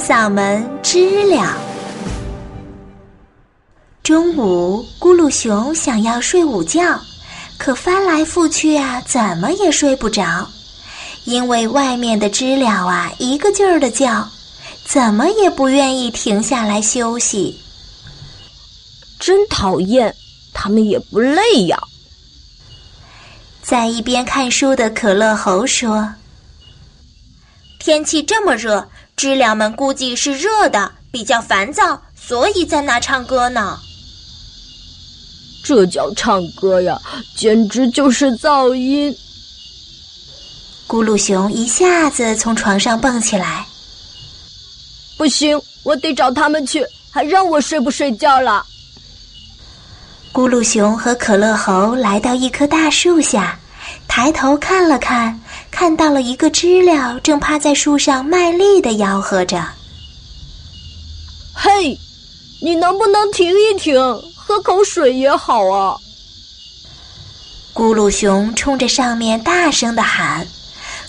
嗓门知了。中午，咕噜熊想要睡午觉，可翻来覆去啊，怎么也睡不着，因为外面的知了啊，一个劲儿的叫，怎么也不愿意停下来休息。真讨厌，他们也不累呀。在一边看书的可乐猴说：“天气这么热，知了们估计是热的，比较烦躁，所以在那唱歌呢。”这叫唱歌呀，简直就是噪音！咕噜熊一下子从床上蹦起来，不行，我得找他们去，还让我睡不睡觉了？咕噜熊和可乐猴来到一棵大树下，抬头看了看，看到了一个知了正趴在树上卖力的吆喝着：“嘿，你能不能停一停？”喝口水也好啊！咕噜熊冲着上面大声的喊，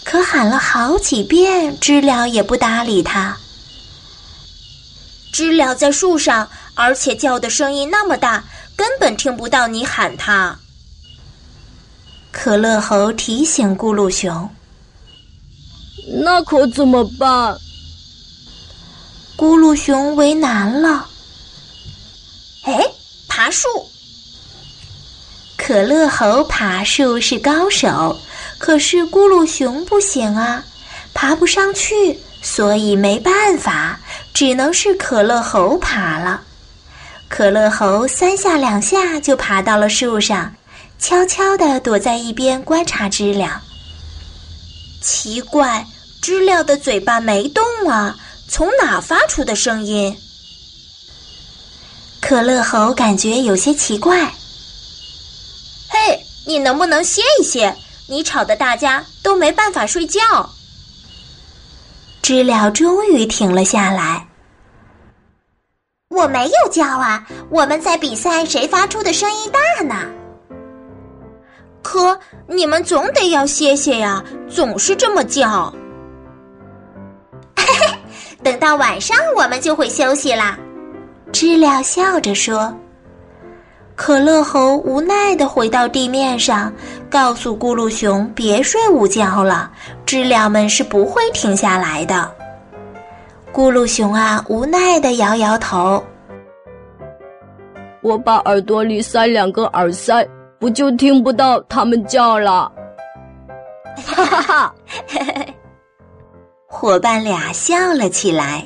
可喊了好几遍，知了也不搭理他。知了在树上，而且叫的声音那么大，根本听不到你喊它。可乐猴提醒咕噜熊：“那可怎么办？”咕噜熊为难了。哎。爬树，可乐猴爬树是高手，可是咕噜熊不行啊，爬不上去，所以没办法，只能是可乐猴爬了。可乐猴三下两下就爬到了树上，悄悄地躲在一边观察知了。奇怪，知了的嘴巴没动啊，从哪发出的声音？可乐猴感觉有些奇怪。嘿，你能不能歇一歇？你吵得大家都没办法睡觉。知了终于停了下来。我没有叫啊，我们在比赛谁发出的声音大呢。可你们总得要歇歇呀，总是这么叫。嘿嘿，等到晚上我们就会休息啦。知了笑着说：“可乐猴无奈的回到地面上，告诉咕噜熊别睡午觉了，知了们是不会停下来的。”咕噜熊啊，无奈的摇摇头：“我把耳朵里塞两个耳塞，不就听不到它们叫了？”哈哈哈！伙伴俩笑了起来。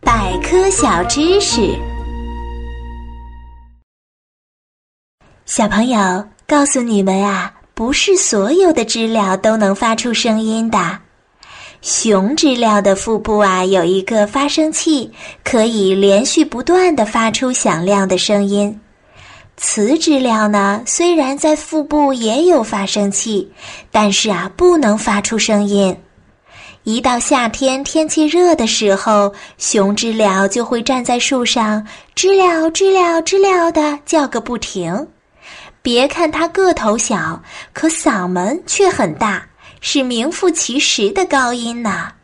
百科小知识，小朋友，告诉你们啊，不是所有的知了都能发出声音的。雄知了的腹部啊有一个发声器，可以连续不断的发出响亮的声音。雌知了呢，虽然在腹部也有发声器，但是啊，不能发出声音。一到夏天，天气热的时候，雄知了就会站在树上，知了知了知了的叫个不停。别看它个头小，可嗓门却很大，是名副其实的高音呐。